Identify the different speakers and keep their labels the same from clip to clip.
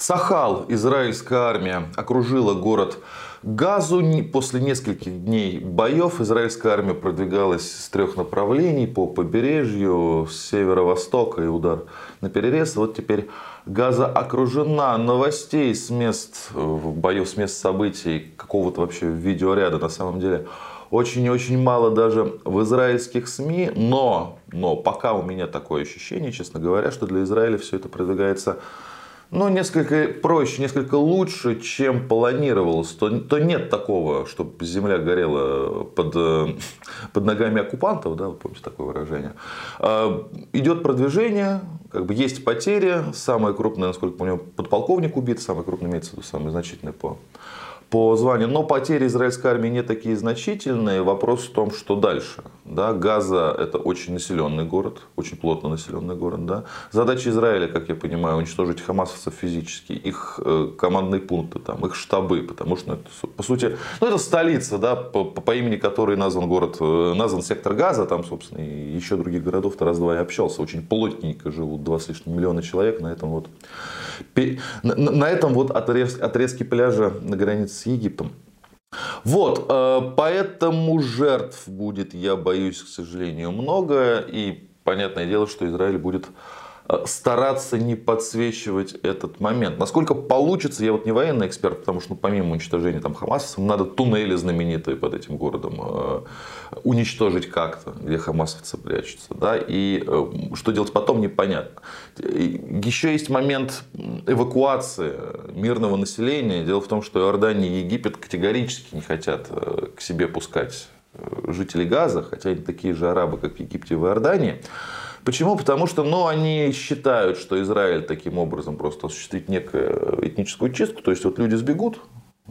Speaker 1: Цахал, израильская армия, окружила город Газу. После нескольких дней боев израильская армия продвигалась с трех направлений по побережью, с северо-востока и удар на перерез. Вот теперь Газа окружена. Новостей с мест боев, с мест событий, какого-то вообще видеоряда на самом деле очень и очень мало даже в израильских СМИ, но, но пока у меня такое ощущение, честно говоря, что для Израиля все это продвигается ну, несколько проще, несколько лучше, чем планировалось, то, то нет такого, чтобы земля горела под, э, под ногами оккупантов, да, вы помните такое выражение. А, идет продвижение, как бы есть потери, самая крупная, насколько помню, подполковник убит, самый крупный имеется в виду, самый значительный по по званию. Но потери израильской армии не такие значительные. Вопрос в том, что дальше. Да, Газа это очень населенный город, очень плотно населенный город. Да. Задача Израиля, как я понимаю, уничтожить хамасовцев физически, их э, командные пункты, там, их штабы, потому что, это, по сути, ну, это столица, да, по, по имени которой назван город, э, назван сектор Газа, там, собственно, и еще других городов-то раз-два я общался. Очень плотненько живут два с лишним миллиона человек на этом вот, на, на этом вот отрез, отрезке пляжа на границе с Египтом. Вот, э, поэтому жертв будет, я боюсь, к сожалению, много. И понятное дело, что Израиль будет Э, стараться не подсвечивать этот момент. Насколько получится, я вот не военный эксперт, потому что ну, помимо уничтожения там хамасовцев, надо туннели знаменитые под этим городом э, уничтожить как-то, где хамасовцы прячутся. Да? И э, что делать потом, непонятно. Еще есть момент эвакуации мирного населения. Дело в том, что Иордания и Египет категорически не хотят к себе пускать жителей Газа, хотя они такие же арабы, как в Египте и в Иордании. Почему? Потому что ну, они считают, что Израиль таким образом просто осуществит некую этническую чистку. То есть вот люди сбегут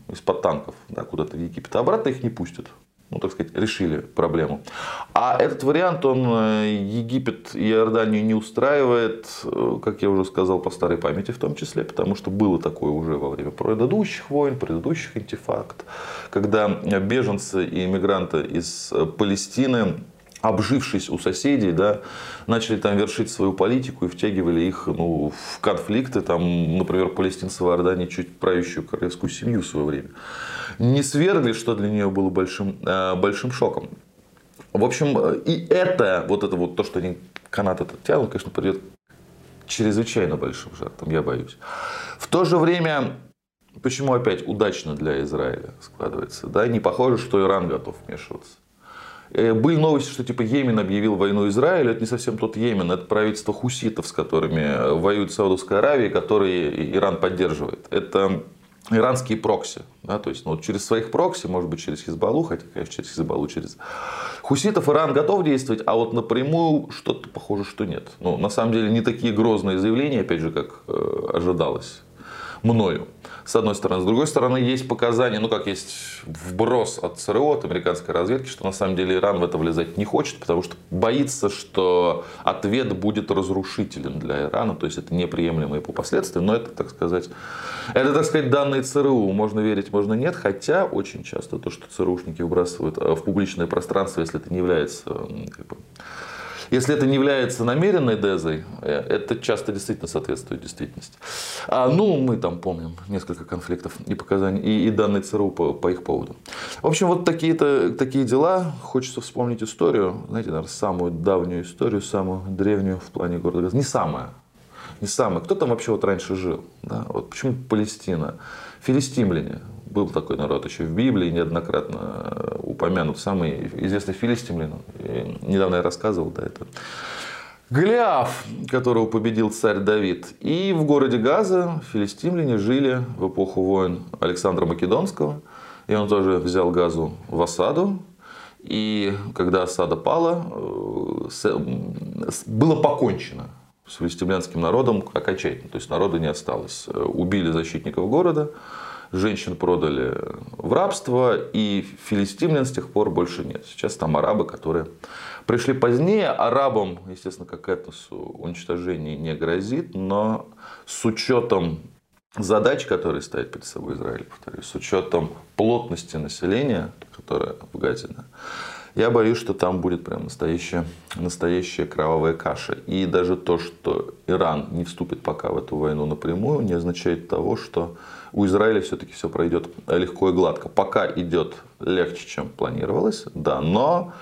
Speaker 1: из-под танков да, куда-то в Египет, а обратно их не пустят. Ну, так сказать, решили проблему. А этот вариант, он э, Египет и Иорданию не устраивает, э, как я уже сказал, по старой памяти в том числе, потому что было такое уже во время предыдущих войн, предыдущих антифакт, когда беженцы и иммигранты из Палестины обжившись у соседей, да, начали там вершить свою политику и втягивали их ну, в конфликты. Там, например, палестинцы в Иордании чуть правящую королевскую семью в свое время не свергли, что для нее было большим, э, большим шоком. В общем, и это, вот это вот то, что они канат этот тянут, конечно, придет чрезвычайно большим жертвам, я боюсь. В то же время, почему опять удачно для Израиля складывается, да, не похоже, что Иран готов вмешиваться. Э, были новости, что типа Йемен объявил войну Израилю. Это не совсем тот Йемен, это правительство хуситов, с которыми воюет Саудовская Аравия, которые Иран поддерживает. Это иранские прокси. Да, то есть ну, вот через своих прокси, может быть, через Хизбаллу, хотя, конечно, через Хизбаллу, через хуситов Иран готов действовать, а вот напрямую что-то похоже, что нет. Ну, на самом деле, не такие грозные заявления, опять же, как э, ожидалось мною. С одной стороны. С другой стороны, есть показания, ну как есть вброс от ЦРУ, от американской разведки, что на самом деле Иран в это влезать не хочет, потому что боится, что ответ будет разрушителен для Ирана, то есть это неприемлемо по последствиям, но это, так сказать, это, так сказать, данные ЦРУ, можно верить, можно нет, хотя очень часто то, что ЦРУшники выбрасывают э, в публичное пространство, если это не является как бы, если это не является намеренной дезой, э, это часто действительно соответствует действительности. А, ну, мы там помним несколько конфликтов и показаний, и, и данные ЦРУ по, по их поводу. В общем, вот такие-то, такие дела. Хочется вспомнить историю, знаете, наверное, самую давнюю историю, самую древнюю в плане города Газа. Не самая, не самая. Кто там вообще вот раньше жил? Да? Вот почему Палестина? Филистимляне. Был такой народ еще в Библии, неоднократно упомянут. Самый известный филистимлян. Недавно я рассказывал, да, это Голиаф, которого победил царь Давид. И в городе Газа филистимляне жили в эпоху войн Александра Македонского. И он тоже взял Газу в осаду. И когда осада пала, э, было покончено с филистимлянским народом окончательно. То есть народа не осталось. Убили защитников города, женщин продали в рабство, и филистимлян с тех пор больше нет. Сейчас там арабы, которые пришли позднее. Арабам, естественно, как этносу уничтожение не грозит, но с учетом задач, которые стоят перед собой Израиль, повторюсь, с учетом плотности населения, которое в Газе, Я боюсь, что там будет прям настоящая, настоящая кровавая каша. И даже то, что Иран не вступит пока в эту войну напрямую, не означает того, что у Израиля все-таки все пройдет легко и гладко. Пока идет легче, чем планировалось, да, но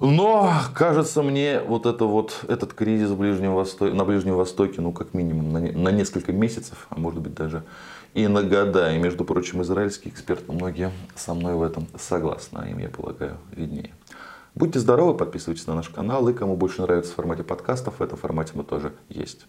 Speaker 1: но, кажется мне, вот, это вот этот кризис Ближнем Востоке, на Ближнем Востоке, ну, как минимум, на, на несколько месяцев, а может быть даже и на года. И, между прочим, израильские эксперты, многие со мной в этом согласны, а им, я полагаю, виднее. Будьте здоровы, подписывайтесь на наш канал, и кому больше нравится в формате подкастов, в этом формате мы тоже есть.